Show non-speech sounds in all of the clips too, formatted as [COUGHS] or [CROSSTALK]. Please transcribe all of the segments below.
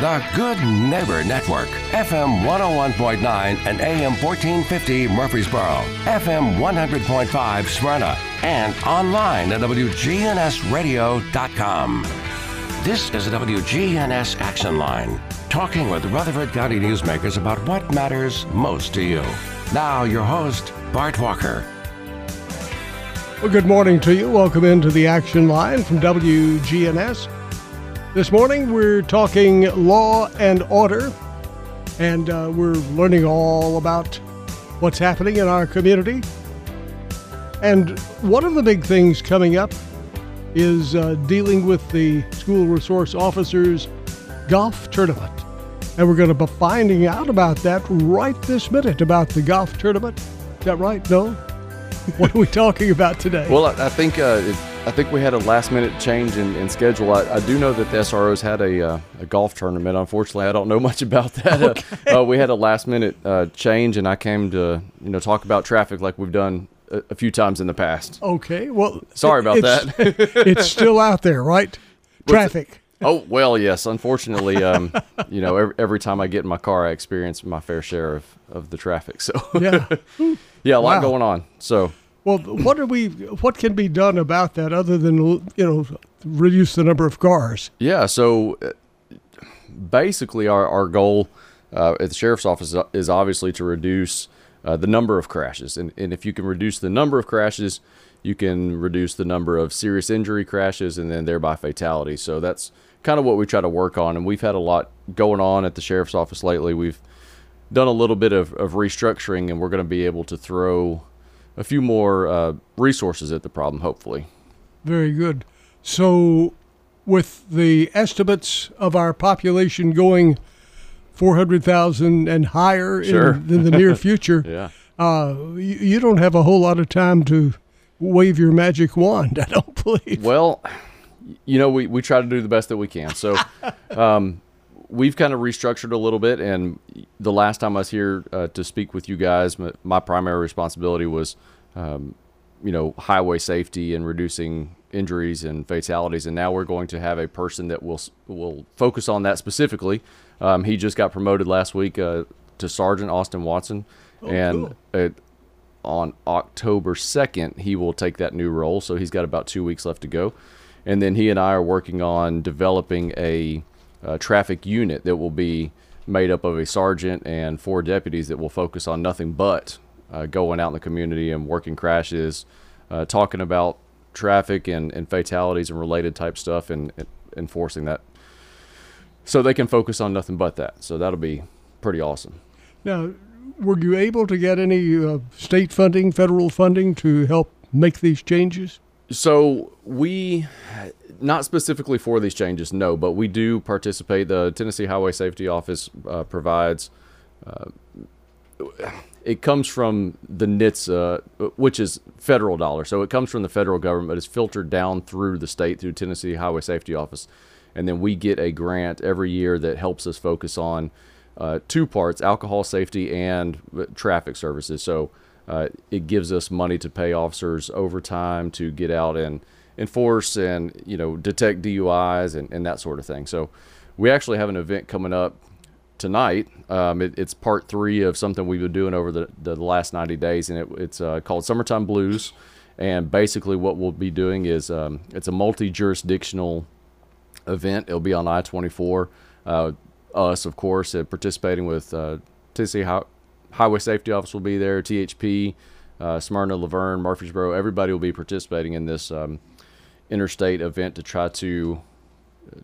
The Good Neighbor Network, FM 101.9 and AM 1450 Murfreesboro, FM 100.5 Smyrna, and online at WGNSradio.com. This is the WGNS Action Line, talking with Rutherford County newsmakers about what matters most to you. Now, your host, Bart Walker. Well, good morning to you. Welcome into the Action Line from WGNS. This morning we're talking law and order, and uh, we're learning all about what's happening in our community. And one of the big things coming up is uh, dealing with the school resource officers golf tournament. And we're going to be finding out about that right this minute about the golf tournament. Is that right? No? what are we [LAUGHS] talking about today? Well, I, think uh, I think we had a last minute change in, in schedule. I, I, do know that the SROs had a, uh, a, golf tournament. Unfortunately, I don't know [LAUGHS] much about that. Uh, okay. Uh, we had a last minute uh, change, and I came to you know talk about traffic like we've done a, a few times in the past. Okay. Well, sorry about that. [LAUGHS] it's still out there, right? Traffic. Oh well, yes. Unfortunately, um, [LAUGHS] you know, every, every, time I get in my car, I experience my fair share of, of the traffic. So yeah, yeah, a lot wow. going on. So well, what are we? What can be done about that other than you know reduce the number of cars? Yeah. So uh, basically, our our goal uh, at the sheriff's office is obviously to reduce uh, the number of crashes, and and if you can reduce the number of crashes, you can reduce the number of serious injury crashes, and then thereby fatality. So that's kind of what we try to work on, and we've had a lot going on at the sheriff's office lately. We've done a little bit of, of restructuring, and we're going to be able to throw a few more uh, resources at the problem, hopefully. Very good. So, with the estimates of our population going 400,000 and higher sure. in, in, the near [LAUGHS] future, yeah. uh, you, you, don't have a whole lot of time to wave your magic wand, [LAUGHS] I don't believe. Well, you know, we, we try to do the best that we can. So, [LAUGHS] um, we've kind of restructured a little bit. And the last time I was here uh, to speak with you guys, my, my primary responsibility was, um, you know, highway safety and reducing injuries and fatalities. And now we're going to have a person that will will focus on that specifically. Um, he just got promoted last week uh, to Sergeant Austin Watson, oh, and cool. it, on October second he will take that new role. So he's got about two weeks left to go. And then he and I are working on developing a uh, traffic unit that will be made up of a sergeant and four deputies that will focus on nothing but uh, going out in the community and working crashes, uh, talking about traffic and, and fatalities and related type stuff and, and, enforcing that. So they can focus on nothing but that. So that'll be pretty awesome. Now, were you able to get any uh, state funding, federal funding to help make these changes? So we not specifically for these changes, no, but we do participate. The Tennessee Highway Safety Office uh, provides. Uh, it comes from the NHTSA, which is federal dollar. So it comes from the federal government. It's filtered down through the state through Tennessee Highway Safety Office, and then we get a grant every year that helps us focus on uh, two parts: alcohol safety and uh, traffic services. So uh, it gives us money to pay officers overtime to get out and enforce and you know detect DUIs and, and that sort of thing. So we actually have an event coming up tonight. Um, it, it's part three of something we've been doing over the, the last 90 days, and it, it's uh, called Summertime Blues. And basically, what we'll be doing is um, it's a multi jurisdictional event. It'll be on I 24. Uh, us, of course, uh, participating with uh, Tennessee Hi- Highway Safety Office will be there, THP, uh, Smyrna, La Vergne, Murfreesboro. Everybody will be participating in this um, interstate event to try to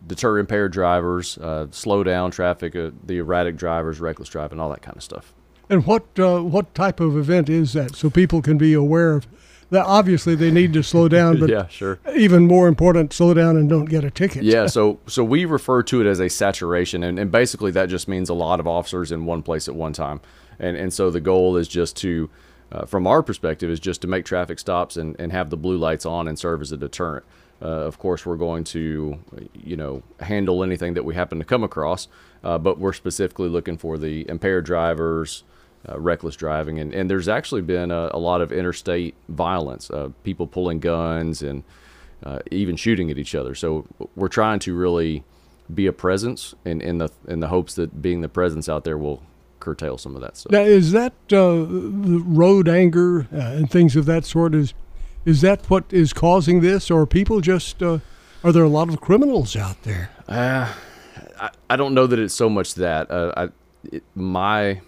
deter impaired drivers, uh, slow down traffic, uh, the erratic drivers, reckless driving, all that kind of stuff. And what uh, what type of event is that, so people can be aware of? That obviously they need to slow down, [LAUGHS] but yeah, sure. Even more important, slow down and don't get a ticket. Yeah, so so we refer to it as a saturation, and, and basically that just means a lot of officers in one place at one time, and and so the goal is just to uh, from our perspective, is just to make traffic stops and, and have the blue lights on and serve as a deterrent. Uh, of course, we're going to, you know, handle anything that we happen to come across, uh, but we're specifically looking for the impaired drivers, uh, reckless driving, and, and there's actually been a, a lot of interstate violence, uh, people pulling guns and uh, even shooting at each other. So we're trying to really be a presence, and in the in the hopes that being the presence out there will curtail some of that stuff. Now, is that uh, the road anger uh, and things of that sort? Is is that what is causing this, or people just uh, are there a lot of criminals out there? Uh, I, I don't know that it's so much that. Uh, I it, my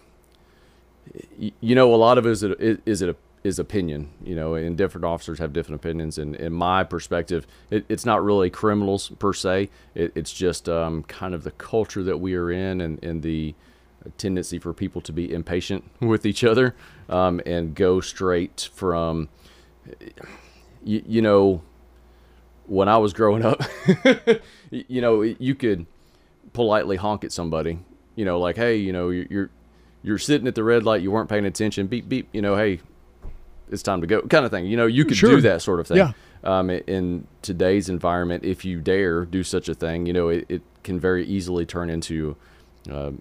you know a lot of it is it is it a is opinion, you know, and different officers have different opinions. And in my perspective, it, it's not really criminals per se. It, it's just um, kind of the culture that we are in and, and the tendency for people to be impatient with each other um, and go straight from, you, you know, when I was growing up, [LAUGHS] you know, you could politely honk at somebody, you know, like, hey, you know, you're you're sitting at the red light, you weren't paying attention, beep beep, you know, hey, it's time to go, kind of thing. You know, you could Sure. do that sort of thing. Yeah. Um, in today's environment, if you dare do such a thing, you know, it, it can very easily turn into uh,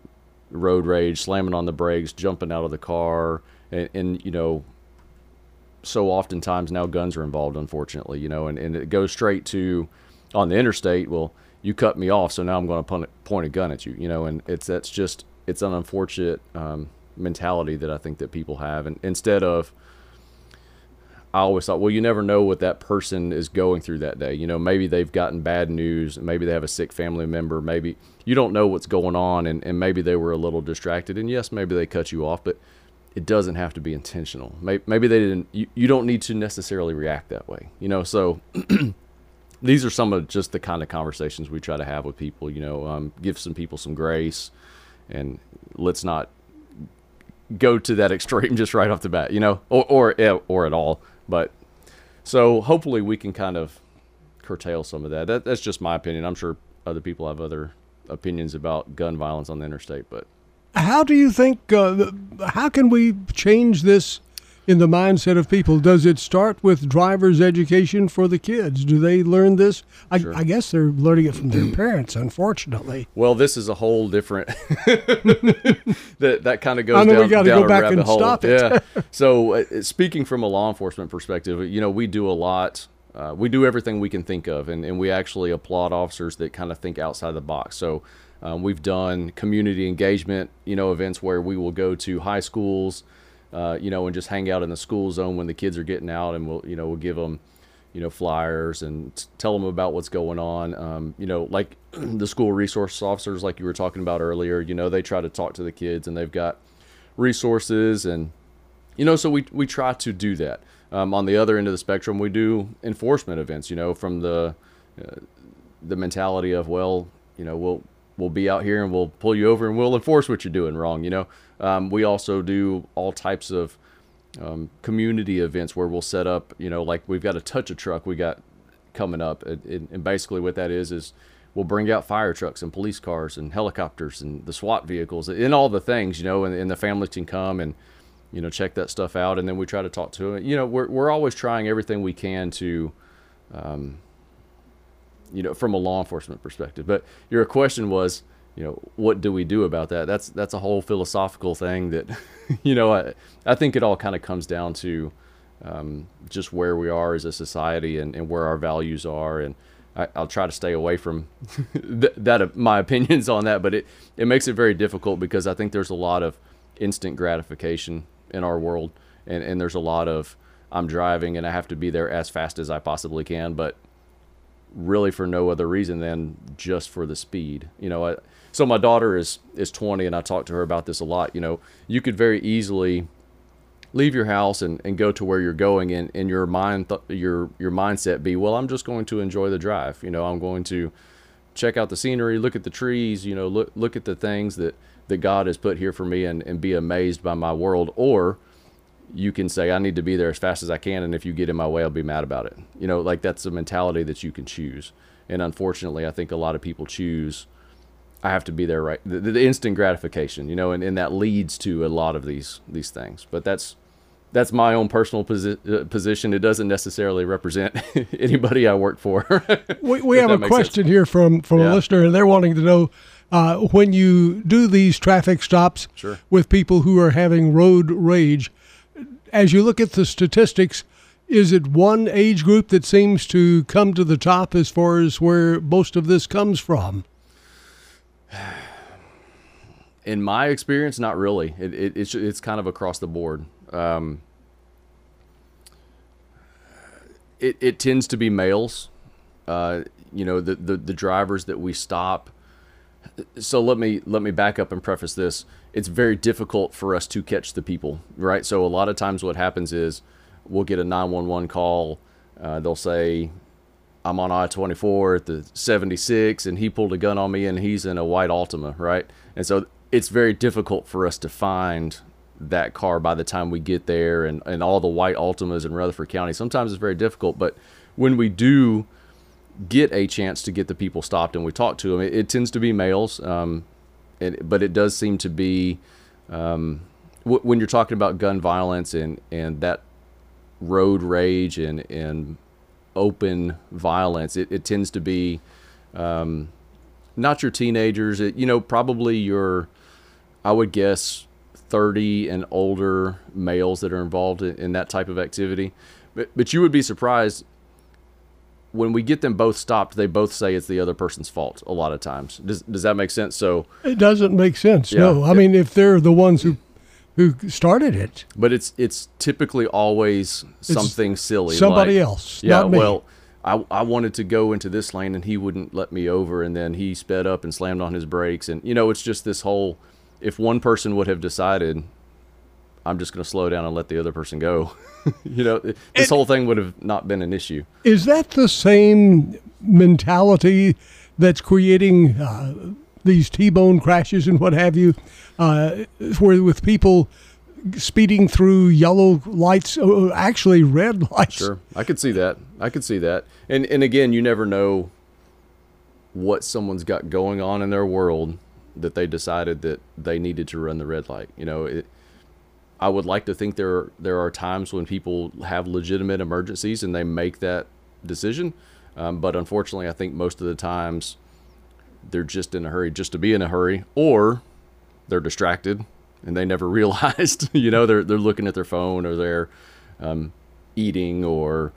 road rage, slamming on the brakes, jumping out of the car, and, and you know, so oftentimes now guns are involved, unfortunately, you know, and, and it goes straight to on the interstate. Well, you cut me off, so now I'm going to point, a gun at you, you know, and it's that's just it's an unfortunate um, mentality that I think that people have, and instead of I always thought, well, you never know what that person is going through that day. You know, maybe they've gotten bad news, maybe they have a sick family member, maybe you don't know what's going on, and, and maybe they were a little distracted. And yes, maybe they cut you off, but it doesn't have to be intentional. Maybe, maybe they didn't, you, you don't need to necessarily react that way. You know, so [CLEARS THROAT] these are some of just the kind of conversations we try to have with people, you know, um, give some people some grace and let's not go to that [LAUGHS] extreme just right off the bat, you know, or or or at all. But so hopefully we can kind of curtail some of that. that. That's just my opinion. I'm sure other people have other opinions about gun violence on the interstate, but How do you think? Uh, how can we change this in the mindset of people? Does it start with driver's education for the kids? Do they learn this? I, Sure. I guess they're learning it from their parents, unfortunately. well, this is a whole different [LAUGHS] that that kind of goes I know we down, gotta down go a back and hole. stop it. Yeah. [LAUGHS] so uh, speaking from a law enforcement perspective, you know, we do a lot. Uh, we do everything we can think of, and, and we actually applaud officers that kind of think outside the box. So um, we've done community engagement, you know, events where we will go to high schools, uh, you know, and just hang out in the school zone when the kids are getting out, and we'll, you know, we'll give them, you know, flyers and tell them about what's going on. Um, you know, like [CLEARS THROAT] the school resource officers, like you were talking about earlier, you know, they try to talk to the kids, and they've got resources and you know so we we try to do that um, on the other end of the spectrum we do enforcement events you know from the uh, the mentality of well you know we'll we'll be out here and we'll pull you over and we'll enforce what you're doing wrong you know? Um, we also do all types of um, community events where we'll set up you know like we've got a touch a truck we got coming up and, and basically what that is is we'll bring out fire trucks and police cars and helicopters and the SWAT vehicles and all the things you know and, and the families can come and you know check that stuff out and then we try to talk to them you know we're, we're always trying everything we can to um, you know from a law enforcement perspective. But your question was you know what do we do about that? That's that's a whole philosophical thing that [LAUGHS] you know I, I think it all kind of comes down to um, just where we are as a society and, and where our values are. And I, I'll try to stay away from [LAUGHS] th- that uh, my [LAUGHS] opinions on that but it, it makes it very difficult because I think there's a lot of instant gratification in our world. And, and there's a lot of I'm driving and I have to be there as fast as I possibly can but really for no other reason than just for the speed. You know, I, so my daughter is is 20 and I talk to her about this a lot. You know, you could very easily leave your house and, and go to where you're going and, and your mind th- your your mindset be, well, I'm just going to enjoy the drive. You know, I'm going to check out the scenery, look at the trees, you know, look look at the things that that God has put here for me and, and be amazed by my world or you can say I need to be there as fast as I can, and if you get in my way, I'll be mad about it. You know, like that's a mentality that you can choose. And unfortunately, I think a lot of people choose I have to be there right the, the instant gratification, you know, and, and that leads to a lot of these these things. But that's that's my own personal posi- uh, position. It doesn't necessarily represent [LAUGHS] anybody I work for. [LAUGHS] We, we have a makes sense. question here from, from a listener, and they're wanting to know uh, when you do these traffic stops Sure. with people who are having road rage, as you look at the statistics, is it one age group that seems to come to the top as far as where most of this comes from? In my experience, not really. It, it, it's it's kind of across the board. Um, it, it tends to be males. Uh, you know, the, the the drivers that we stop. So let me let me back up and preface this. It's very difficult for us to catch the people, right? So a lot of times, what happens is we'll get a nine one one call. Uh, they'll say, "I'm on I twenty four at the seventy six, and he pulled a gun on me, and he's in a white Altima, right?" And so it's very difficult for us to find that car by the time we get there and, and all the white Altimas in Rutherford County. Sometimes it's very difficult, but when we do get a chance to get the people stopped and we talk to them, it, it tends to be males. Um, it, but it does seem to be um, w- when you're talking about gun violence and, and that road rage and, and open violence, it, it tends to be um, not your teenagers. It, you know, probably your, I would guess, 30 and older males that are involved in, in that type of activity. But, but you would be surprised when we get them both stopped, they both say it's the other person's fault a lot of times. Does, does that make sense? So it doesn't make sense. Yeah. No, I mean if they're the ones who who started it, but it's it's typically always something silly. somebody like, else, Yeah, not me. well, I, I wanted to go into this lane and he wouldn't let me over, and then he sped up and slammed on his brakes, and you know it's just this whole. If one person would have decided, I'm just going to slow down and let the other person go, [LAUGHS] you know, this whole thing would have not been an issue. is that the same mentality that's creating uh, these T-bone crashes and what have you, uh, where with people speeding through yellow lights, uh, actually red [LAUGHS] lights? Sure, I could see that. I could see that. And and again, you never know what someone's got going on in their world that they decided that they needed to run the red light. You know, it, I would like to think there there are times when people have legitimate emergencies and they make that decision, um, but unfortunately, I think most of the times they're just in a hurry just to be in a hurry, or they're distracted and they never [LAUGHS] realized. you know, they're they're looking at their phone or they're um, eating or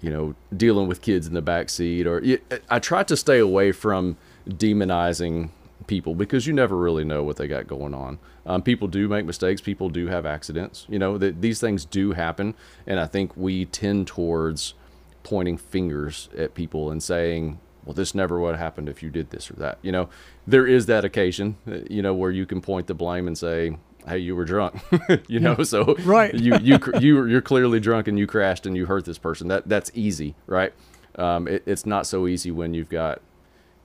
you know dealing with kids in the back seat. Or I try to stay away from demonizing people because you never really know what they got going on. Um, people do make mistakes. People do have accidents. You know that these things do happen, and I think we tend towards pointing fingers at people and saying, "Well, this never would have happened if you did this or that." You know, there is that occasion, uh, you know, where you can point the blame and say, "Hey, you were drunk," [LAUGHS] you know. So Right. you, you, [LAUGHS] you, you're clearly drunk and you crashed and you hurt this person. That that's easy, right? Um, it, it's not so easy when you've got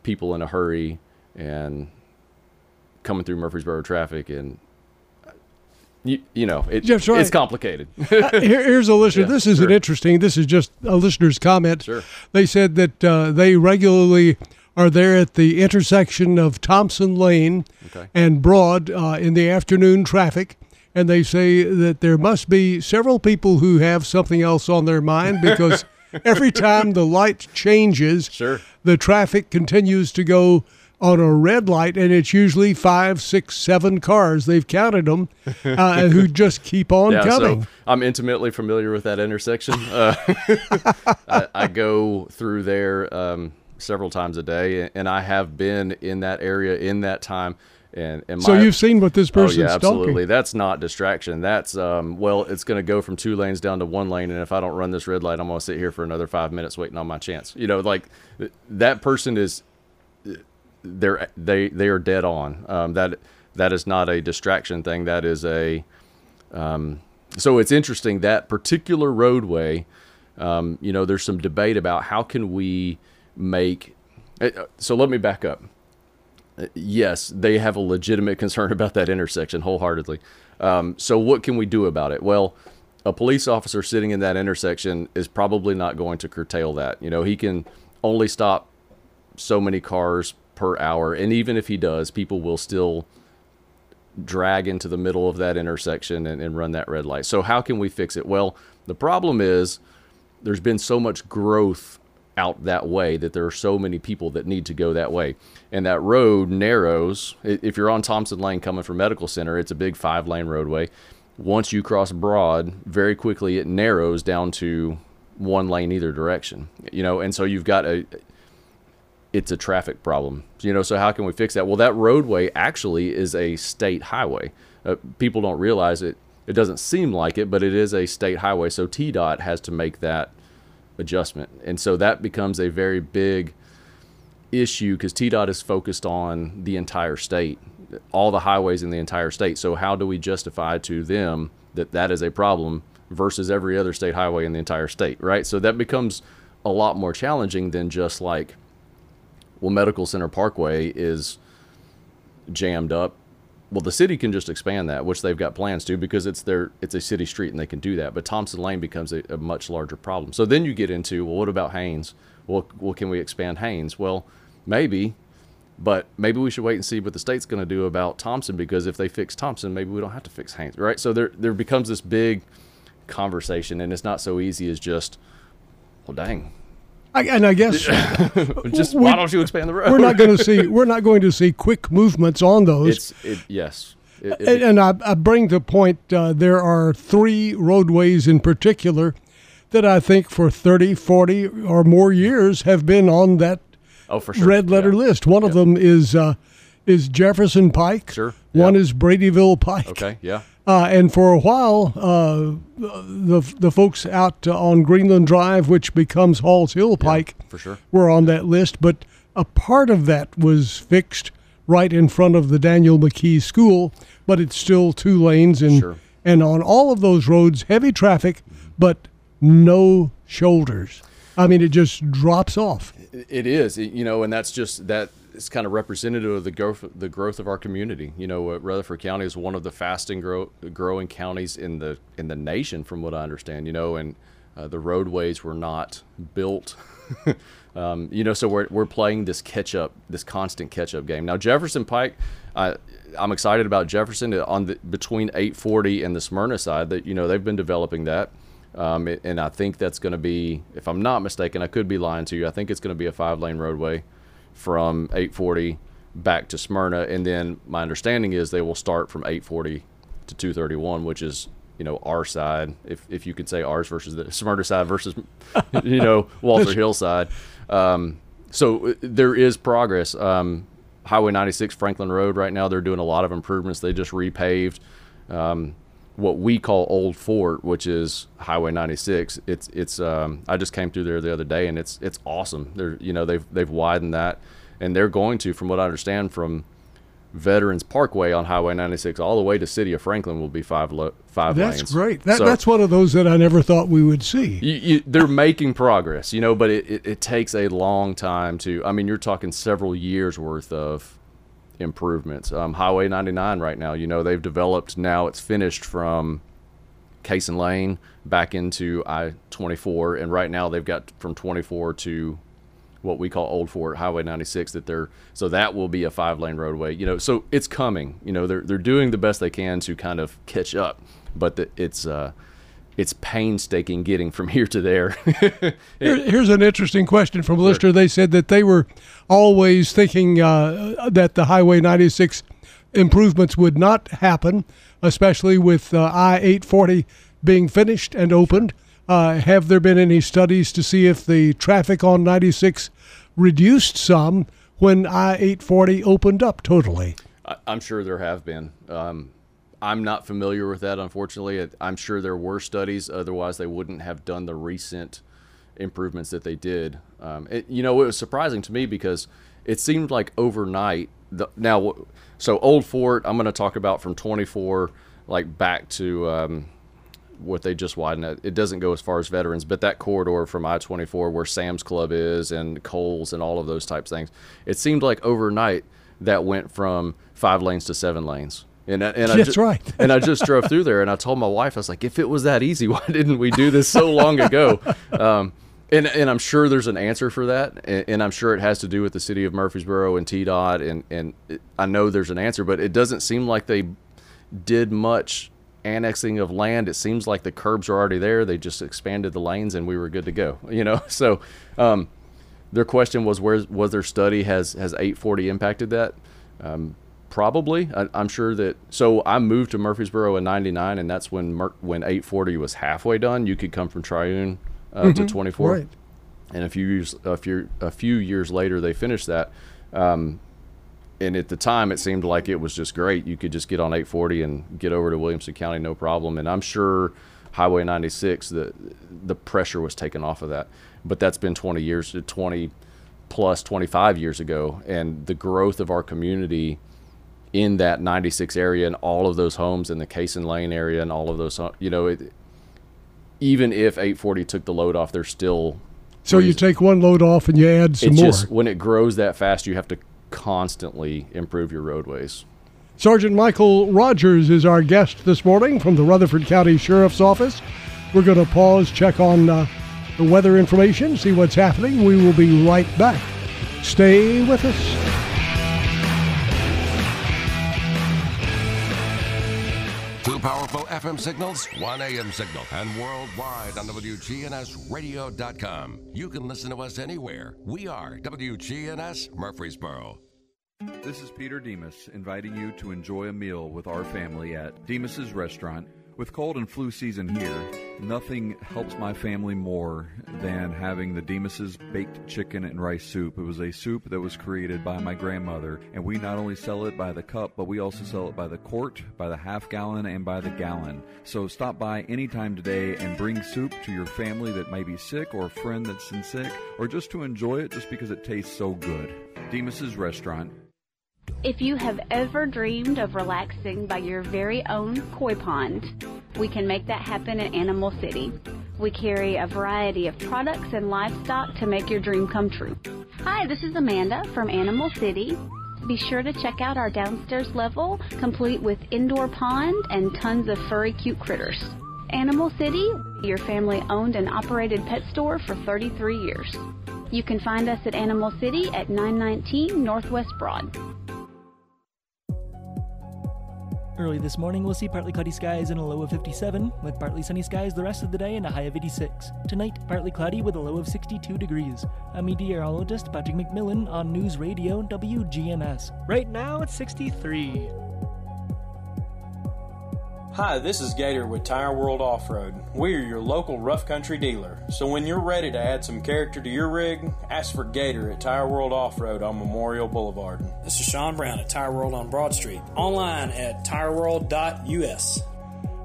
people in a hurry and coming through Murfreesboro traffic and you, you know it, right. it's complicated. Uh, Here, here's a [LAUGHS] listener. Yeah, this isn't sure. interesting. This is just a listener's comment. Sure. They said that uh, they regularly are there at the intersection of Thompson Lane Okay. and Broad uh, in the afternoon traffic. And they say that there must be several people who have something else on their mind because [LAUGHS] every time the light changes, Sure. the traffic continues to go on a red light, and it's usually five, six, seven cars. They've counted them [LAUGHS] uh, who just keep on yeah, coming. so I'm intimately familiar with that intersection. Uh, [LAUGHS] I, I go through there um, several times a day, and I have been in that area in that time. And, and So you've seen what this Oh person's yeah, absolutely. stalking. That's not distraction. That's um, well, it's going to go from two lanes down to one lane, and if I don't run this red light, I'm going to sit here for another five minutes waiting on my chance. You know, like that person is they're they they are dead on. Um, that that is not a distraction thing. That is a um, so it's interesting that particular roadway. Um, you know, there's some debate about how can we make. uh, So let me back up yes, they have a legitimate [LAUGHS] concern about that intersection wholeheartedly. Um, so, what can we do about it? Well, a police officer sitting in that intersection is probably not going to curtail that. You know, he can only stop so many cars per hour, and even if he does, people will still drag into the middle of that intersection and, and run that red light. So, how can we fix it? Well, the problem is there's been so much growth out that way that there are so many people that need to go that way. And that road narrows. If you're on Thompson Lane coming from Medical Center, it's a big five lane roadway. Once you cross Broad, very quickly it narrows down to one lane either direction. You know, and so you've got a it's a traffic problem. You know, so how can we fix that? Well, that roadway actually is a state highway. Uh, people don't realize it. It doesn't seem like it, but it is a state highway. So TDOT has to make that adjustment, and so that becomes a very big issue because TDOT is focused on the entire state, all the highways in the entire state. So how do we justify to them that that is a problem versus every other state highway in the entire state, right? So that becomes a lot more challenging than just like, well, Medical Center Parkway is jammed up. Well, the city can just expand that, which they've got plans to, because it's their it's a city street and they can do that. But Thompson Lane becomes a, a much larger problem. So then you get into well, what about Haines? Well, well, can we expand Haines? Well, maybe, but maybe we should wait and see what the state's going to do about Thompson because if they fix Thompson, maybe we don't have to fix Haines, right? So there there becomes this big conversation, and it's not so easy as just, well, dang, I, and I guess [LAUGHS] just We- why don't you expand the road? we're not going to see we're not going to see quick movements on those. It's it, yes. It- it- and, and I, I bring to point uh, there are three roadways in particular that I think for 30, 40 or more years have been on that oh, for sure. red letter Yeah. list. One of them is uh, is Jefferson Pike. Sure, One yeah. is Bradyville Pike. Okay. Yeah. Uh, and for a while, uh, the the folks out on Greenland Drive, which becomes Halls Hill Pike, For sure. were on that list. But a part of that was fixed right in front of the Daniel McKee School, but it's still two lanes and Sure. and on all of those roads, heavy traffic, but no shoulders. I mean, it just drops off. It is, you know, and that's just that is kind of representative of the growth the growth of our community. You know, uh, Rutherford County is one of the fastest grow, growing counties in the in the nation, from what I understand. You know, and uh, the roadways were not built. [LAUGHS] um, you know, so we're we're playing this catch up, this constant catch up game. Now Jefferson Pike, I I'm excited about Jefferson uh, on the between 840 and the Smyrna side. That you know they've been developing that. Um, and I think that's going to be, if I'm not mistaken, I could be lying to you. I think it's going to be a five lane roadway from 840 back to Smyrna. And then my understanding is they will start from 840 to 231, which is, you know, our side, if, if you could say ours versus the Smyrna side versus, [LAUGHS] you know, Walter Hill side. Um, so uh, there is progress. Um, Highway 96 Franklin Road right now, they're doing a lot of improvements. They just repaved. Um, what we call Old Fort, which is Highway 96. It's it's um, I just came through there the other day and it's it's awesome. They're you know they've they've widened that and they're going to, from what I understand, from Veterans Parkway on Highway 96 all the way to City of Franklin will be five lo- five That's lanes. great. That, So- that's one of those that I never thought we would see. you, you, they're making progress, you know, but it, it, it takes a long time to. I mean, you're talking several years worth of improvements. Um, Highway 99 right now, you know, they've developed now. It's finished from Cason Lane back into I-24, and right now they've got from 24 to what we call Old Fort Highway 96 that they're so that will be a five lane roadway you know so it's coming you know they're they're doing the best they can to kind of catch up but the, it's uh it's painstaking getting from [LAUGHS] here to there [LAUGHS] Here, here's an interesting question from a listener. They said that they were always thinking uh, that the Highway 96 improvements would not happen, especially with uh, I 840 being finished and opened. Uh, have there been any studies to see if the traffic on 96 reduced some when I 840 opened up totally? I, I'm sure there have been. Um, I'm not familiar with that, unfortunately. I'm sure there were studies, otherwise, they wouldn't have done the recent improvements that they did. Um, it, you know, it was surprising to me because it seemed like overnight. The, now, so Old Fort, I'm going to talk about from 24 like back to um, what they just widened it. Doesn't go as far as veterans, but that corridor from I 24 where Sam's Club is and Kohl's and all of those types of things, it seemed like overnight that went from five lanes to seven lanes. And, I- and I That's ju- right. and I just drove through there and I told my wife, I was like, if it was that easy, [LAUGHS] why didn't we do this so long ago? Um, and, and I'm sure there's an answer for that. And, and I'm sure it has to do with the city of Murfreesboro and TDOT. And, and it, I know there's an answer, but it doesn't seem like they did much annexing of land. It seems like the curbs are already there. They just expanded the lanes and we were good to go, [LAUGHS] you know? So, um, their question was, where was their study? Has, has 840 impacted that? Um, probably. I, I'm sure that. So I moved to Murfreesboro in '99, and that's when Mer- when 840 was halfway done. You could come from Triune uh, to 24. Right. and a few years a few a few years later they finished that. Um, and at the time, it seemed like it was just great. You could just get on 840 and get over to Williamson County, no problem. And I'm sure Highway 96, the the pressure was taken off of that. But that's been 20 years, 20 plus 25 years ago, and the growth of our community in that 96 area and all of those homes in the Cason Lane area and all of those, you know, it, even if 840 took the load off, there's still. So you take one load off and you add some it's more. Just, when it grows that fast, you have to constantly improve your roadways. Sergeant Michael Rodgers is our guest this morning from the Rutherford County Sheriff's Office. We're going to pause, check on uh, the weather information, see what's happening. We will be right back. Stay with us. Powerful FM signals, one AM signal, and worldwide on WGNSradio.com. You can listen to us anywhere. We are WGNS Murfreesboro. This is Peter Demos inviting you to enjoy a meal with our family at Demos's Restaurant with cold and flu season here, nothing helps my family more than having the Demos's baked chicken and rice soup. It was a soup that was created by my grandmother, and we not only sell it by the cup, but we also sell it by the quart, by the half gallon, and by the gallon. So stop by anytime today and bring soup to your family that may be sick or a friend that's in sick, or just to enjoy it just because it tastes so good. Demos's Restaurant, if you have ever dreamed of relaxing by your very own koi pond, we can make that happen at Animal City. We carry a variety of products and livestock to make your dream come true. Hi, this is Amanda from Animal City. Be sure to check out our downstairs level, complete with indoor pond and tons of furry cute critters. Animal City, your family owned and operated pet store for 33 years. You can find us at Animal City at 919 Northwest Broad. Early this morning, we'll see partly cloudy skies and a low of 57, with partly sunny skies the rest of the day and a high of 86. Tonight, partly cloudy with a low of 62 degrees. I'm meteorologist Patrick McMillan on News Radio WGNS. Right now, it's 63. Hi, this is Gator with Tire World Off Road. We are your local rough country dealer. So when you're ready to add some character to your rig, ask for Gator at Tire World Off Road on Memorial Boulevard. This is Sean Brown at Tire World on Broad Street. Online at tireworld.us.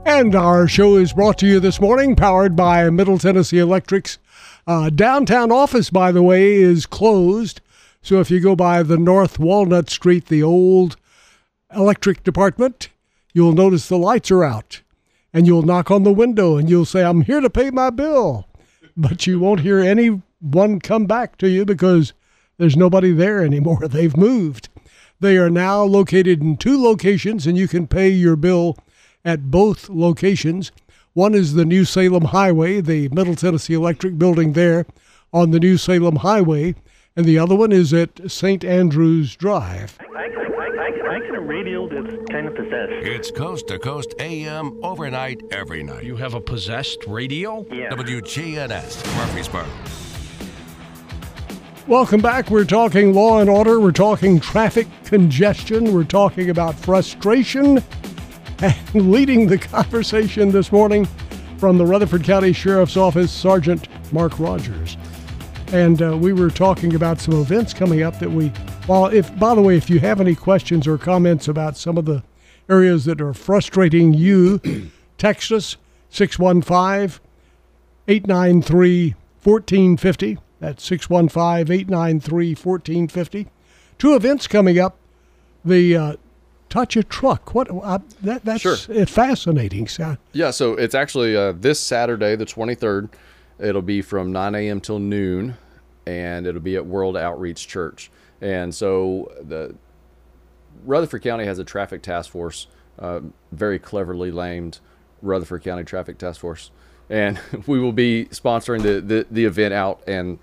And our show is brought to you this morning, powered by Middle Tennessee Electrics. Uh, downtown office, by the way, is closed. So if you go by the North Walnut Street, the old electric department, you'll notice the lights are out and you'll knock on the window and you'll say, I'm here to pay my bill. But you won't hear anyone come back to you because there's nobody there anymore. [LAUGHS] They've moved. They are now located in two locations and you can pay your bill at both locations. One is the New Salem Highway, the Middle Tennessee Electric building there on the New Salem Highway, and the other one is at St. Andrews Drive radio that's kind of possessed. It's Coast to Coast AM overnight, every night. You have a possessed radio? Yeah. WGNS, Murfreesboro. Welcome back. We're talking law and order. We're talking traffic congestion. We're talking about frustration. And [LAUGHS] leading the conversation this morning from the Rutherford County Sheriff's Office, Sergeant Mark Rodgers. And uh, we were talking about some events coming up that we well, if by the way, if you have any questions or comments about some of the areas that are frustrating you, [CLEARS THROAT] text us 615 893 1450. That's 615 893 1450. Two events coming up. The uh, touch a truck. What uh, that that's Sure. fascinating. So, Yeah, so it's actually uh, this Saturday, the 23rd. It'll be from 9 a.m. till noon, and it'll be at World Outreach Church. And so the Rutherford County has a traffic task force, uh, very cleverly named Rutherford County Traffic Task Force, and [LAUGHS] we will be sponsoring the, the, the event out and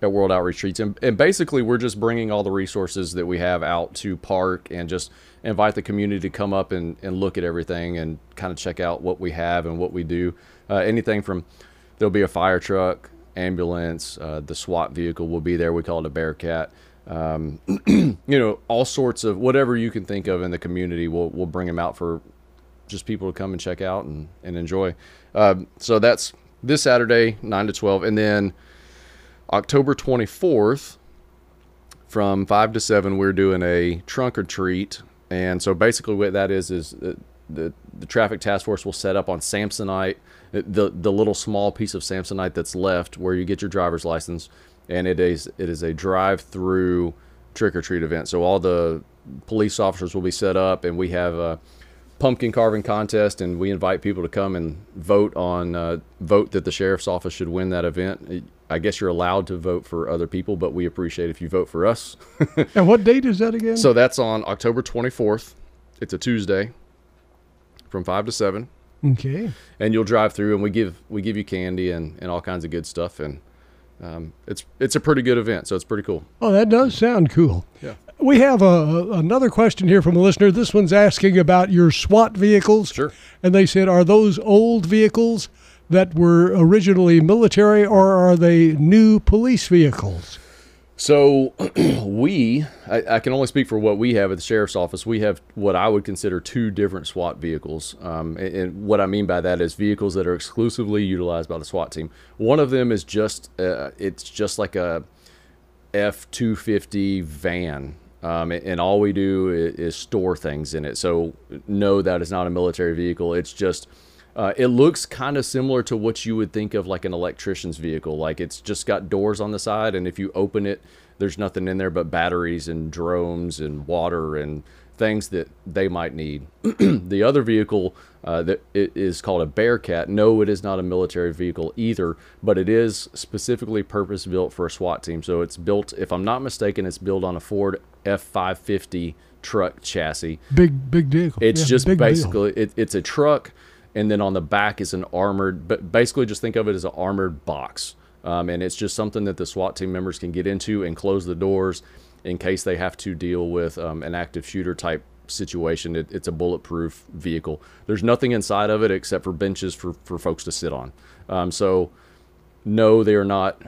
at World Outreach Treats. And, and basically, we're just bringing all the resources that we have out to park and just invite the community to come up and, and look at everything and kind of check out what we have and what we do. Uh, anything from there'll be a fire truck, ambulance, uh, the SWAT vehicle will be there. We call it a Bearcat um, [CLEARS THROAT] you know, all sorts of whatever you can think of in the community. We'll we'll bring them out for just people to come and check out and and enjoy. Um, so that's this Saturday, nine to twelve, and then October 24th, from five to seven, we're doing a trunk or treat, and so basically what that is is the the, the traffic task force will set up on Samsonite, the the little small piece of Samsonite that's left where you get your driver's license, and it is it is a drive-through trick or treat event. So all the police officers will be set up, and we have a pumpkin carving contest, and we invite people to come and vote on uh, vote that the sheriff's office should win that event. I guess you're allowed to vote for other people, but we appreciate if you vote for us. [LAUGHS] and what date is that again? So that's on October 24th. It's a Tuesday from 5 to 7. Okay. And you'll drive through and we give we give you candy and, and all kinds of good stuff and um, it's it's a pretty good event, so it's pretty cool. Oh, that does sound cool. Yeah. We have a, another question here from a listener. This one's asking about your SWAT vehicles. Sure. And they said, are those old vehicles that were originally military or are they new police vehicles? So [CLEARS THROAT] we, I, I, can only speak for what we have at the sheriff's office. We have what I would consider two different SWAT vehicles, um, and, and, what I mean by that is vehicles that are exclusively utilized by the SWAT team. One of them is just, uh, it's just like a F two fifty van, um, and all we do is, is store things in it. So no, that is not a military vehicle. It's just uh, it looks kind of similar to what you would think of like an electrician's vehicle. Like it's just got doors on the side, and if you open it, there's nothing in there but batteries and drones and water and things that they might need. [CLEARS THROAT] the other vehicle uh, that it is called a Bearcat. No, it is not a military vehicle either, but it is specifically purpose built for a SWAT team. So it's built, if I'm not mistaken, it's built on a Ford F550 truck chassis. Big, big vehicle. It's yeah, just basically it, it's a truck and then on the back is an armored but basically just think of it as an armored box. Um, and it's just something that the swat team members can get into and close the doors in case they have to deal with um, an active shooter type situation. It, it's a bulletproof vehicle. There's nothing inside of it except for benches for, for folks to sit on. Um, so no they are not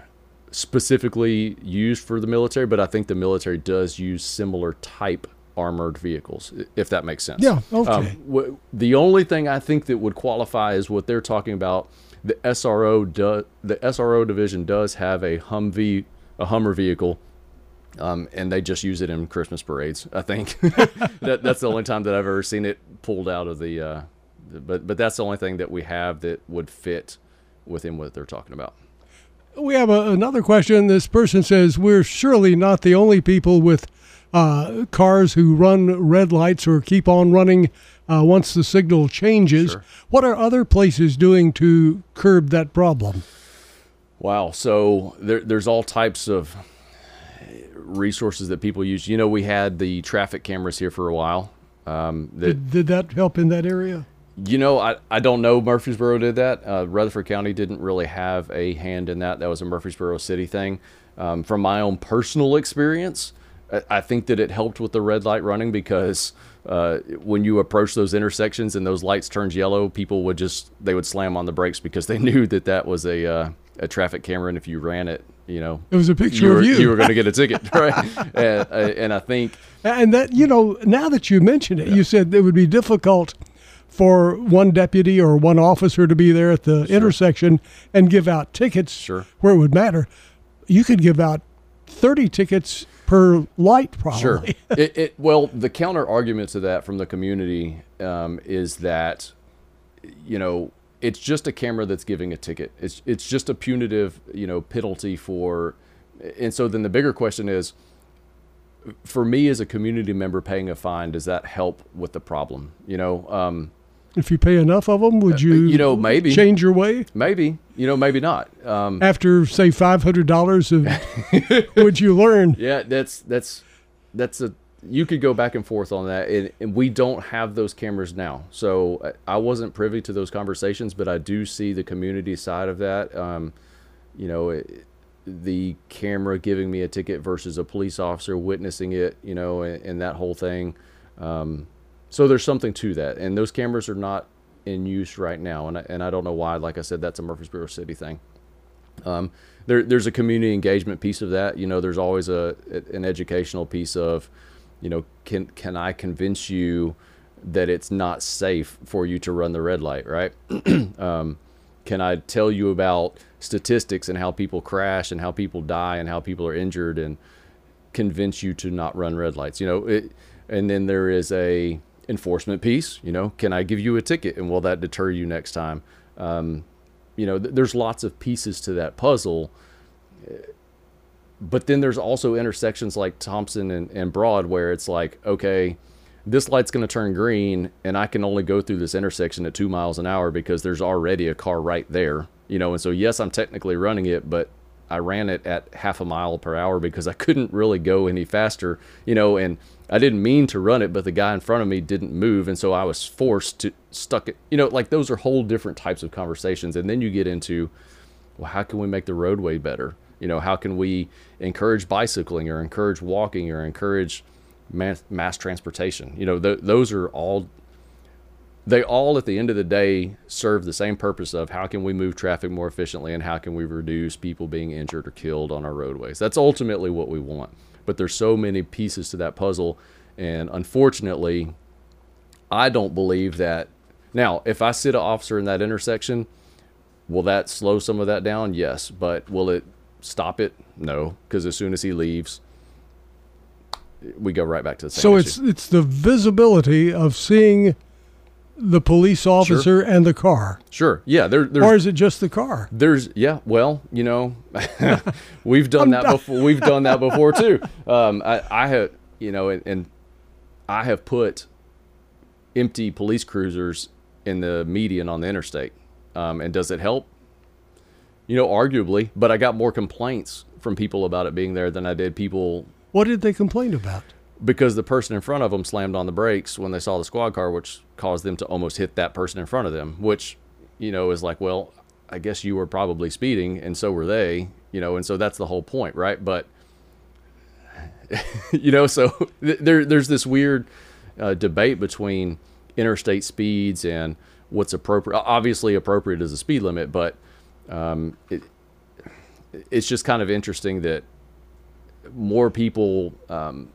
specifically used for the military but i think the military does use similar type armored vehicles, if that makes sense. Yeah. Okay. Um, w- the only thing I think that would qualify is what they're talking about. The SRO do, the SRO division does have a Humvee, a Hummer vehicle, um, and they just use it in Christmas parades. I think [LAUGHS] that, that's the only time that I've ever seen it pulled out of the. Uh, but but that's the only thing that we have that would fit within what they're talking about. We have a, another question. This person says we're surely not the only people with uh, cars who run red lights or keep on running uh, once the signal changes. Sure. What are other places doing to curb that problem? Wow. So there, there's all types of resources that people use. You know, we had the traffic cameras here for a while. Um, that, did, did, that help in that area? You know, I, I don't know. Murfreesboro did that. Uh, Rutherford County didn't really have a hand in that. That was a Murfreesboro City thing. Um, from my own personal experience, I think that it helped with the red light running because uh, when you approach those intersections and those lights turned yellow, people would just they would slam on the brakes because they [LAUGHS] knew that that was a uh, a traffic camera, and if you ran it, you know, it was a picture you were, of you. You were going to get a ticket, [LAUGHS] right? and, uh, and I think, and that you know, now that you mentioned it, yeah. you said it would be difficult for one deputy or one officer to be there at the sure. intersection and give out tickets sure. where it would matter. You could give out 30 tickets per light, probably. Sure. [LAUGHS] it, it, well, the counter argument to that from the community um, is that, you know, it's just a camera that's giving a ticket. It's it's just a punitive, you know, penalty for, and so then the bigger question is, for me as a community member paying a fine, does that help with the problem? You know, um, if you pay enough of them, would uh, you? You know, maybe change your way. Maybe you know, maybe not. Um, After say five hundred dollars, [LAUGHS] would you learn? Yeah, that's that's that's a. You could go back and forth on that, and, and we don't have those cameras now. So I wasn't privy to those conversations, but I do see the community side of that. Um, you know, it, the camera giving me a ticket versus a police officer witnessing it. You know, and, and that whole thing. Um, so there's something to that, and those cameras are not in use right now, and I, and I don't know why. Like I said, that's a Murfreesboro City thing. Um, there, there's a community engagement piece of that. You know, there's always a an educational piece of, you know, can can I convince you that it's not safe for you to run the red light, right? [CLEARS THROAT] um, can I tell you about statistics and how people crash and how people die and how people are injured and convince you to not run red lights. You know, it, and then there is a enforcement piece. You know, can I give you a ticket and will that deter you next time? Um, you know, th- there's lots of pieces to that puzzle. But then there's also intersections like Thompson and, and Broad where it's like, okay, this light's going to turn green and I can only go through this intersection at two miles an hour because there's already a car right there. You know, and so yes, I'm technically running it, but I ran it at half a mile per hour because I couldn't really go any faster, you know, and I didn't mean to run it, but the guy in front of me didn't move. And so I was forced to stuck it, you know, like those are whole different types of conversations. And then you get into, well, how can we make the roadway better? You know, how can we encourage bicycling or encourage walking or encourage mass, mass transportation? You know, th- those are all they all at the end of the day serve the same purpose of how can we move traffic more efficiently and how can we reduce people being injured or killed on our roadways. That's ultimately what we want. But there's so many pieces to that puzzle and unfortunately i don't believe that. Now if i sit an officer in that intersection will that slow some of that down? Yes. But will it stop it? No because as soon as he leaves we go right back to the same so issue. it's it's the visibility of seeing the police officer and the car. Sure. Yeah. There, there's, or is it just the car? There's yeah. Well, you know, [LAUGHS] we've done that before. We've done that before too. Um, I, I have you know, and, and I have put empty police cruisers in the median on the interstate. Um, and does it help? You know, arguably, but I got more complaints from people about it being there than I did people. What did they complain about? Because the person in front of them slammed on the brakes when they saw the squad car, which caused them to almost hit that person in front of them, which, you know, is like, well, I guess you were probably speeding and so were they, you know, and so that's the whole point, right? But, [LAUGHS] you know, so there, there's this weird uh, debate between interstate speeds and what's appropriate. Obviously, appropriate is a speed limit, but um, it, it's just kind of interesting that more people um,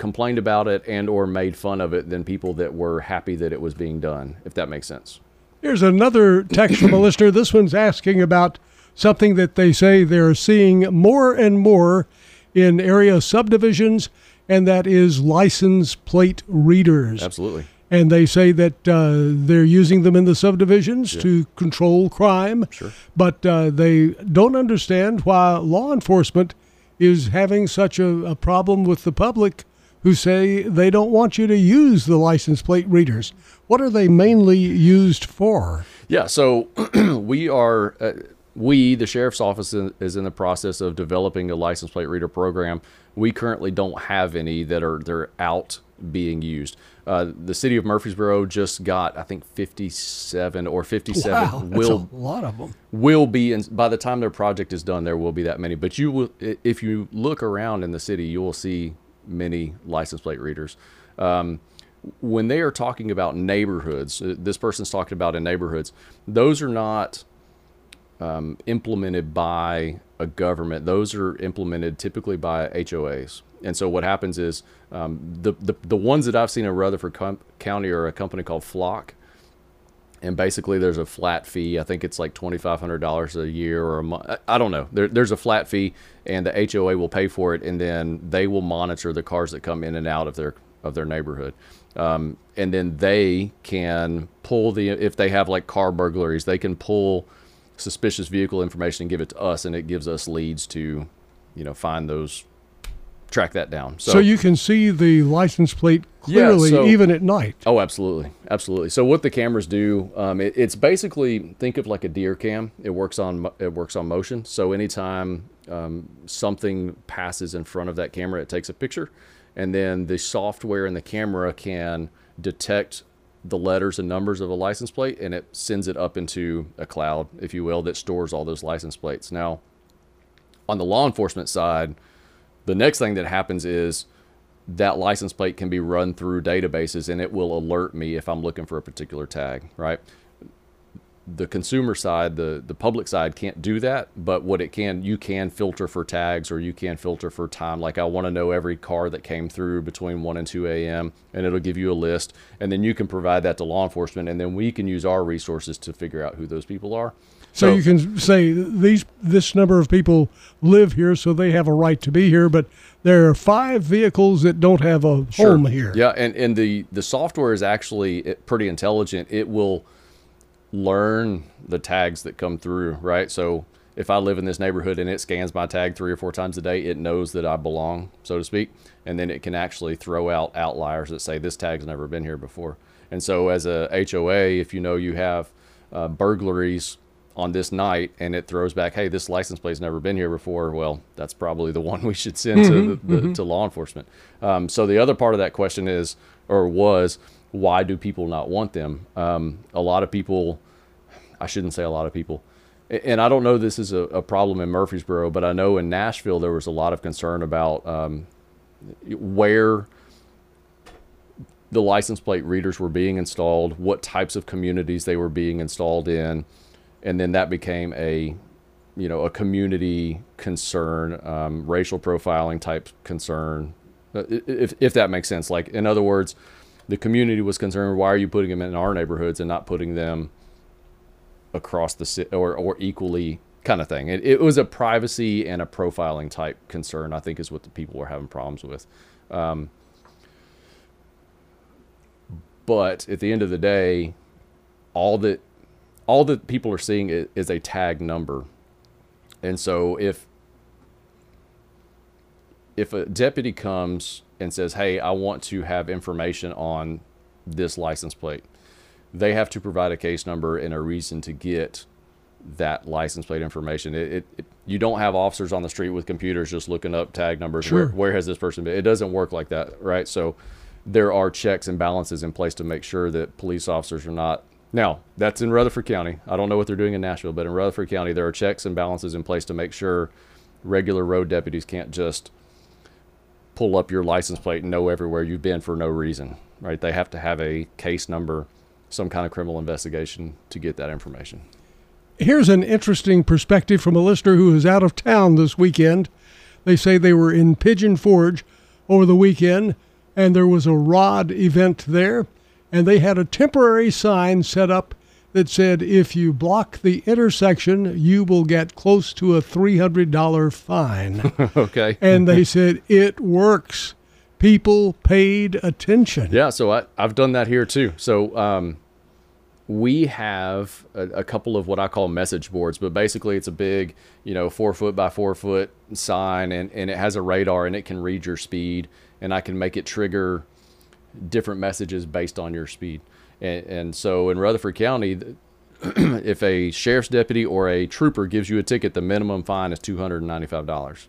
complained about it and or made fun of it than people that were happy that it was being done if that makes sense here's another text from a [COUGHS] listener this one's asking about something that they say they're seeing more and more in area subdivisions and that is license plate readers absolutely and they say that uh, they're using them in the subdivisions Yeah. to control crime Sure. but uh, they don't understand why law enforcement is having such a, a problem with the public who say they don't want you to use the license plate readers. What are they mainly used for? Yeah, so [CLEARS THROAT] we are, uh, we, the sheriff's office, is in the process of developing a license plate reader program. We currently don't have any that are they're out being used. Uh, the city of Murfreesboro just got, I think, 57 or 57 Wow, that's will a lot of them. will be in, by the time their project is done there will be that many but you will if you look around in the city you will see many license plate readers. Um, when they are talking about neighborhoods uh, this person's talking about in neighborhoods those are not um, implemented by a government. Those are implemented typically by HOAs and so what happens is um, the, the the ones that I've seen in Rutherford Com- County are a company called Flock and basically there's a flat fee. I think it's like twenty five hundred dollars a year or a month. I don't know. There, there's a flat fee, and the HOA will pay for it, and then they will monitor the cars that come in and out of their of their neighborhood. Um, and then they can pull the if they have like car burglaries, they can pull suspicious vehicle information and give it to us, and it gives us leads to, you know, find those, track that down. So, you can see the license plate Yeah, clearly so- even at night. Oh, absolutely, absolutely. So what the cameras do, um, it, it's basically think of like a deer cam. It works on it works on motion. So anytime um, something passes in front of that camera, it takes a picture, and then the software in the camera can detect the letters and numbers of a license plate, and it sends it up into a cloud, if you will, that stores all those license plates. Now, on the law enforcement side, the next thing that happens is that license plate can be run through databases and it will alert me if I'm looking for a particular tag, right? the consumer side, the the public side can't do that, but what it can, you can filter for tags or you can filter for time. Like I want to know every car that came through between 1 and 2 a.m. and it'll give you a list, and then you can provide that to law enforcement, and then we can use our resources to figure out who those people are. So, you can say these this number of people live here, so they have a right to be here. But there are five vehicles that don't have a Sure. home here. Yeah, and, and the, the software is actually eh, pretty intelligent. It will learn the tags that come through, right? So if I live in this neighborhood and it scans my tag three or four times a day, it knows that I belong, so to speak. And then it can actually throw out outliers that say this tag's never been here before. And so as a HOA, if you know you have uh, burglaries on this night and it throws back, hey, this license plate's never been here before, well, that's probably the [LAUGHS] one we should send to, the, the, to law enforcement. Um, so the other part of that question is, or was, why do people not want them? Um, a lot of people, I shouldn't say a lot of people, and I don't know this is a, a problem in Murfreesboro, but I know in Nashville there was a lot of concern about um, where the license plate readers were being installed, what types of communities they were being installed in, and then that became a you know a community concern, um, racial profiling type concern, uh, if if that makes sense. Like in other words, the community was concerned, why are you putting them in our neighborhoods and not putting them across the city or or equally kind of thing. It, it was a privacy and a profiling type concern. I think is what the people were having problems with. Um, but at the end of the day, all that all that people are seeing is, is a tag number, and so if if a deputy comes and says, "Hey, I want to have information on this license plate," they have to provide a case number and a reason to get that license plate information. It, it, it you don't have officers on the street with computers just looking up tag numbers. Sure. Where, where has this person been? It doesn't work like that, right? So there are checks and balances in place to make sure that police officers are not. Now that's in Rutherford County. I don't know what they're doing in Nashville, but in Rutherford County there are checks and balances in place to make sure regular road deputies can't just pull up your license plate and know everywhere you've been for no reason, right? They have to have a case number, some kind of criminal investigation to get that information. Here's an interesting perspective from a listener who is out of town this weekend. They say they were in Pigeon Forge over the weekend, and there was a ROD event there, and they had a temporary sign set up that said, if you block the intersection, you will get close to a $300 fine. [LAUGHS] okay. and they said, it works. People paid attention. Yeah, so I, I've done that here too. So um, we have a, a couple of what I call message boards, but basically it's a big, you know, four foot by four foot sign, and, and it has a radar and it can read your speed, and I can make it trigger different messages based on your speed. And, and so in Rutherford County, [CLEARS THROAT] if a sheriff's deputy or a trooper gives you a ticket, the minimum fine is two hundred and ninety-five dollars.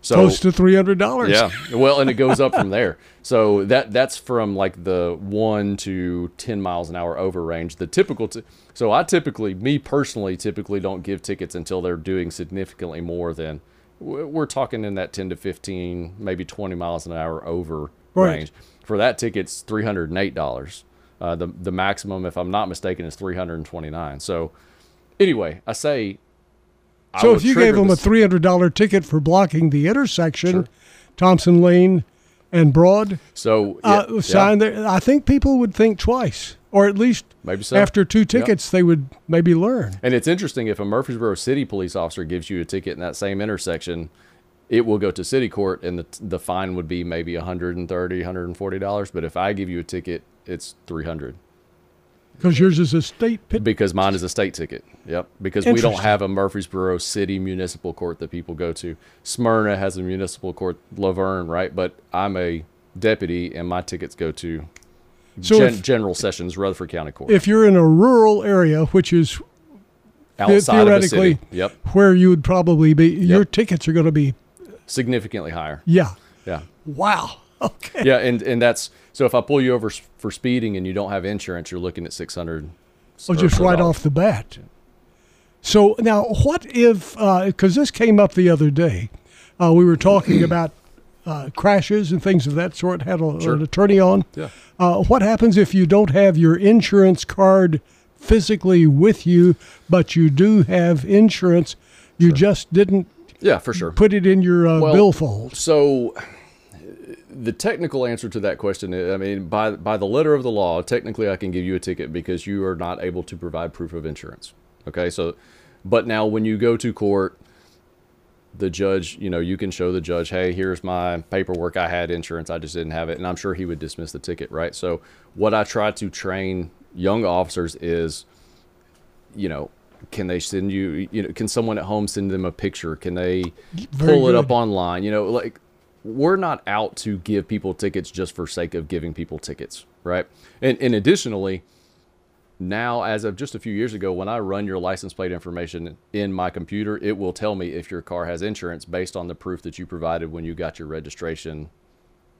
So Close to $300. yeah. Well, and it goes up from there. So that that's from like the one to ten miles an hour over range. The typical. T- so I typically, me personally, typically don't give tickets until they're doing significantly more than. We're talking in that ten to fifteen, maybe twenty miles an hour over Right. range. For that ticket, it's three hundred and eight dollars. Uh, the the maximum, if I'm not mistaken, is three hundred and twenty nine. So anyway, I say. So would if you gave them a three hundred dollar ticket for blocking the intersection, Thompson Lane and Broad so uh, yeah, yeah. sign there, I think people would think twice, or at least Maybe so. after two tickets, they would maybe learn. And it's interesting if a Murfreesboro City police officer gives you a ticket in that same intersection, it will go to city court and the the fine would be maybe 130 140 dollars. But if i give you a ticket it's 300 Because yours is a state pit. because mine is a state ticket. Yep. Because we don't have a murfreesboro city municipal court that people go to. Smyrna has a municipal court La Vergne right? But i'm a deputy and my tickets go to So Gen- if- general sessions rutherford county court. If you're in a rural area, which is outside of the theoretically city yep. where you would probably be, your tickets are going to be, significantly higher yeah. yeah Wow. [LAUGHS] Okay. yeah, and and that's so if I pull you over for speeding and you don't have insurance, you're looking at six hundred. Oh, just right off the bat. So now, what if? Because this came up the other day, uh, we were talking [CLEARS THROAT] about uh, crashes and things of that sort. Had a, Sure. an attorney on. Yeah. Uh, what happens if you don't have your insurance card physically with you, but you do have insurance. You just didn't Yeah, for sure. put it in your uh, Well, billfold. So, the technical answer to that question, is, I mean, by by the letter of the law, technically, I can give you a ticket because you are not able to provide proof of insurance. Okay, so, but now when you go to court, the judge, you know, you can show the judge, hey, here's my paperwork. I had insurance, I just didn't have it, and I'm sure he would dismiss the ticket, right? So, what I try to train young officers is, you know. Can they send you? You know, can someone at home send them a picture? Can they Very pull it up online? You know, like we're not out to give people tickets just for sake of giving people tickets, right? And, and additionally, now as of just a few years ago, when I run your license plate information in my computer, it will tell me if your car has insurance based on the proof that you provided when you got your registration,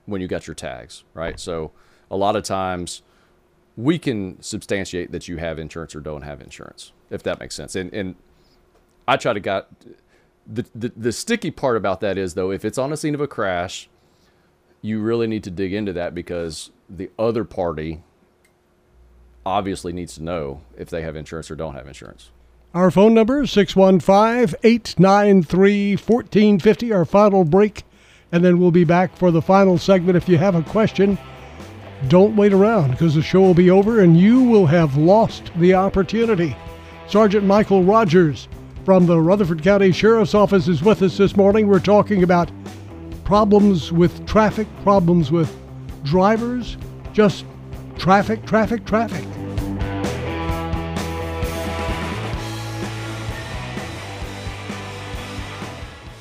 when you got your tags, right? So a lot of times we can substantiate that you have insurance or don't have insurance, if that makes sense. And and I try to got the, the the sticky part about that is though if it's on a scene of a crash, you really need to dig into that because the other party obviously needs to know if they have insurance or don't have insurance. Our phone number is 615-893-1450. Our final break, and then we'll be back for the final segment. If you have a question, don't wait around because the show will be over and you will have lost the opportunity. Sergeant Michael Rodgers from the Rutherford County Sheriff's Office is with us this morning. We're talking about problems with traffic, problems with drivers, just traffic, traffic, traffic.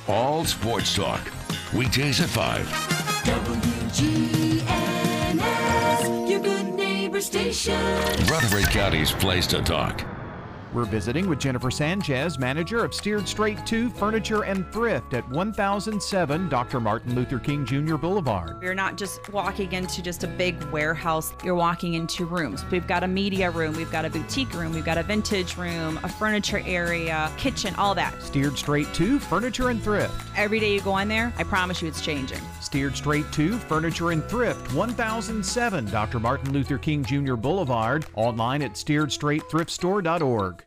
All sports talk. Weekdays at 5. WGNS, your good station. Rutherford County's place to talk. We're visiting with Jennifer Sanchez, manager of Steered Straight 2 Furniture and Thrift at 1007 Dr. Martin Luther King Jr. Boulevard. You're not just walking into just a big warehouse, you're walking into rooms. We've got a media room, we've got a boutique room, we've got a vintage room, a furniture area, kitchen, all that. Steered Straight 2 Furniture and Thrift. Every day you go in there, I promise you it's changing. Steered Straight 2 Furniture and Thrift, 1007 Dr. Martin Luther King Jr. Boulevard. Online at steeredstraightthriftstore.org.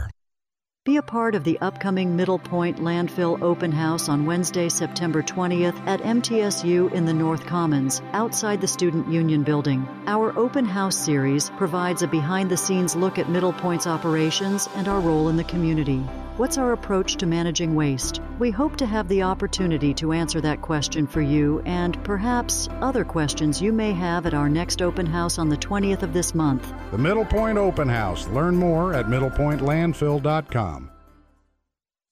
Be a part of the upcoming Middle Point Landfill Open House on Wednesday, September 20th at MTSU in the North Commons, outside the Student Union Building. Our Open House series provides a behind the scenes look at Middle Point's operations and our role in the community. What's our approach to managing waste? We hope to have the opportunity to answer that question for you and perhaps other questions you may have at our next open house on the 20th of this month. The Middle Point Open House. Learn more at middlepointlandfill.com.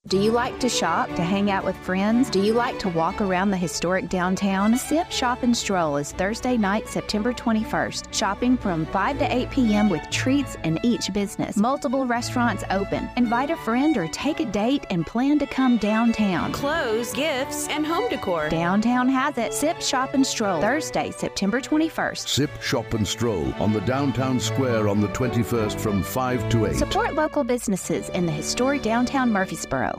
Do you like to shop, to hang out with friends? Do you like to walk around the historic downtown? Sip, Shop, and Stroll is Thursday night, September 21st. Shopping from 5 to 8 p.m. with treats in each business. Multiple restaurants open. Invite a friend or take a date and plan to come downtown. Clothes, gifts, and home decor. Downtown has it. Sip, Shop, and Stroll. Thursday, September 21st. Sip, shop, and stroll on the downtown square on the 21st from 5 to 8. Support local businesses in the historic downtown Murfreesboro.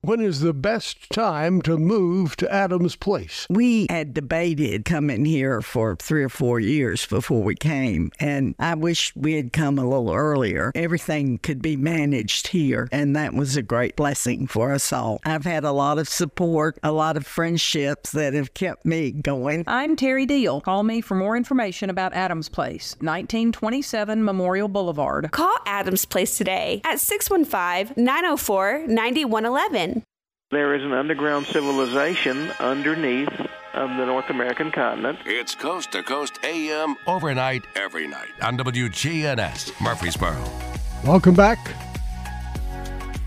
When is the best time to move to Adams Place? We had debated coming here for three or four years before we came, and I wish we had come a little earlier. Everything could be managed here, and that was a great blessing for us all. I've had a lot of support, a lot of friendships that have kept me going. I'm Terry Deal. Call me for more information about Adams Place, 1927 Memorial Boulevard. Call Adams Place today at 615 904 9111. There is an underground civilization underneath of the North American continent. It's Coast to Coast AM overnight every night on WGNS Murfreesboro. Welcome back.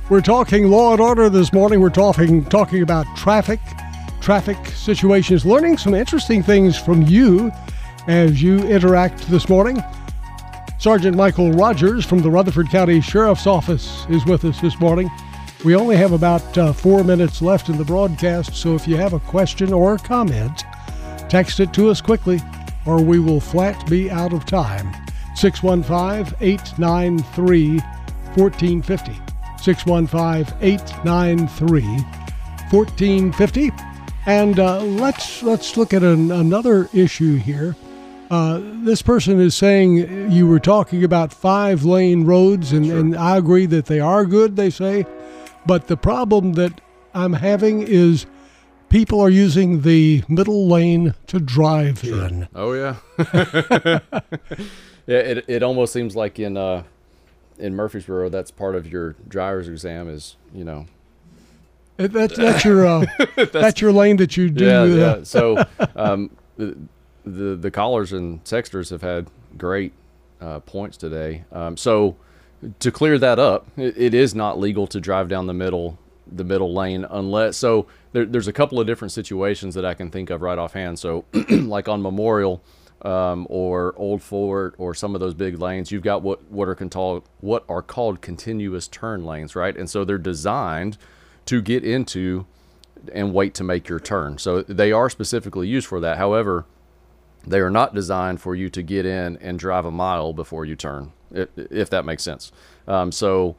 We're talking law and order this morning. We're talking talking about traffic, traffic situations, learning some interesting things from you as you interact this morning. Sergeant Michael Rodgers from the Rutherford County Sheriff's Office is with us this morning. We only have about uh, four minutes left in the broadcast, so if you have a question or a comment, text it to us quickly or we will flat be out of time. 615 893 1450. 615 893 1450. And uh, let's let's look at an, another issue here. Uh, this person is saying you were talking about five lane roads, and, sure. and I agree that they are good, they say. But the problem that I'm having is people are using the middle lane to drive sure. in. Oh yeah. [LAUGHS] yeah, it it almost seems like in uh in Murfreesboro that's part of your driver's exam is, you know, that's that's your uh, [LAUGHS] that's, that's, your lane that you do. Yeah, yeah. So um, the, the, the callers and texters have had great uh, points today. Um, so to clear that up, it, it is not legal to drive down the middle the middle lane unless so there, there's a couple of different situations that I can think of right offhand. So [CLEARS THROAT] like on Memorial um, or Old Fort or some of those big lanes, you've got what what are called what are called continuous turn lanes, right? And so they're designed to get into and wait to make your turn. So they are specifically used for that. However, they are not designed for you to get in and drive a mile before you turn if, that makes sense. Um, so,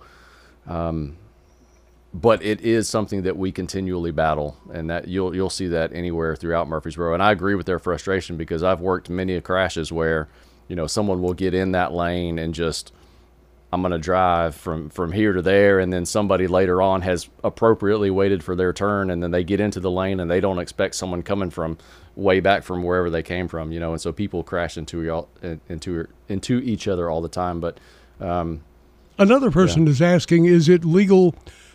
um, but it is something that we continually battle, and that you'll you'll see that anywhere throughout Murfreesboro. And I agree with their frustration because I've worked many crashes where, you know, someone will get in that lane and just I'm going to drive from from here to there, and then somebody later on has appropriately waited for their turn, and then they get into the lane and they don't expect someone coming from way back from wherever they came from, you know, and so people crash into into into each other all the time. But um, another person yeah. is asking, is it legal?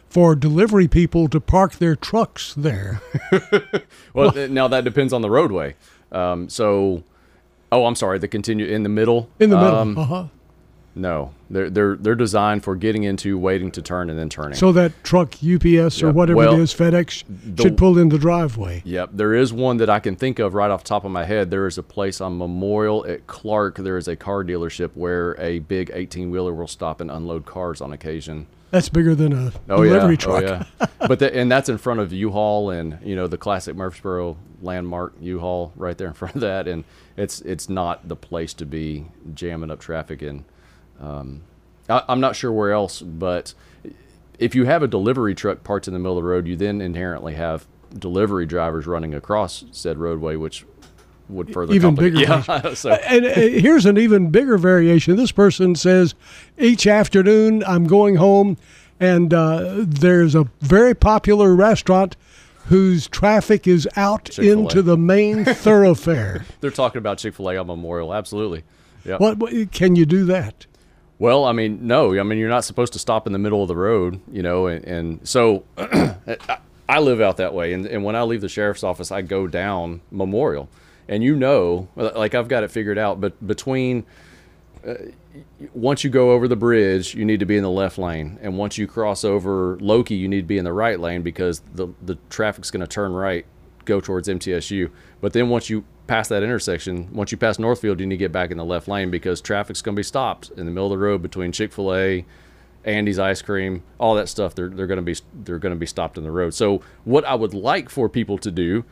For delivery people to park their trucks there. [LAUGHS] well, [LAUGHS] well, now that depends on the roadway. Um, so, oh, I'm sorry. The continue in the middle. In the middle. Um, uh-huh. No, they're they're they're designed for getting into, waiting to turn, and then turning. So that truck, UPS or whatever well, it is, FedEx the, should pull in the driveway. Yep, there is one that I can think of right off the top of my head. There is a place on Memorial at Clark. There is a car dealership where a big 18 wheeler will stop and unload cars on occasion. That's bigger than a oh, delivery oh, yeah. truck. Oh, yeah. but the, and that's in front of U-Haul and you know the classic Murfreesboro landmark U-Haul right there in front of that, and it's it's not the place to be jamming up traffic in. Um, I, am not sure where else, but if you have a delivery truck parked in the middle of the road, you then inherently have delivery drivers running across said roadway, which would further even bigger. Yeah, [LAUGHS] so. And uh, here's an even bigger variation. This person says, each afternoon I'm going home, and uh, there's a very popular restaurant whose traffic is out Chick-fil-A. into the main [LAUGHS] thoroughfare. They're talking about Chick Fil A on Memorial. Absolutely. Yeah. What, what can you do that? Well, I mean, no. I mean, you're not supposed to stop in the middle of the road, you know. And, and so [CLEARS THROAT] I live out that way. And, and when I leave the sheriff's office, I go down Memorial. And you know, like I've got it figured out, but between uh, once you go over the bridge, you need to be in the left lane. And once you cross over Lokey, you need to be in the right lane because the, the traffic's going to turn right, go towards MTSU. But then once you past that intersection, once you pass Northfield, you need to get back in the left lane because traffic's going to be stopped in the middle of the road between Chick Fil A, Andy's ice cream, all that stuff. They're they're going to be they're going to be stopped in the road. So what I would like for people to do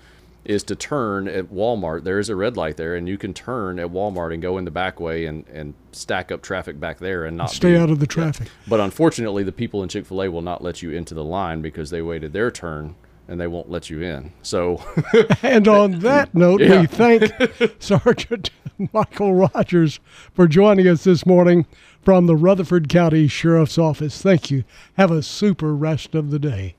is to turn at Walmart. There is a red light there, and you can turn at Walmart and go in the back way and, and stack up traffic back there and not Stay be- out of the traffic. But unfortunately, the people in Chick Fil A will not let you into the line because they waited their turn and they won't let you in. So, [LAUGHS] And on that note, Yeah. we thank [LAUGHS] Sergeant Michael Rodgers for joining us this morning from the Rutherford County Sheriff's Office. Thank you. Have a super rest of the day.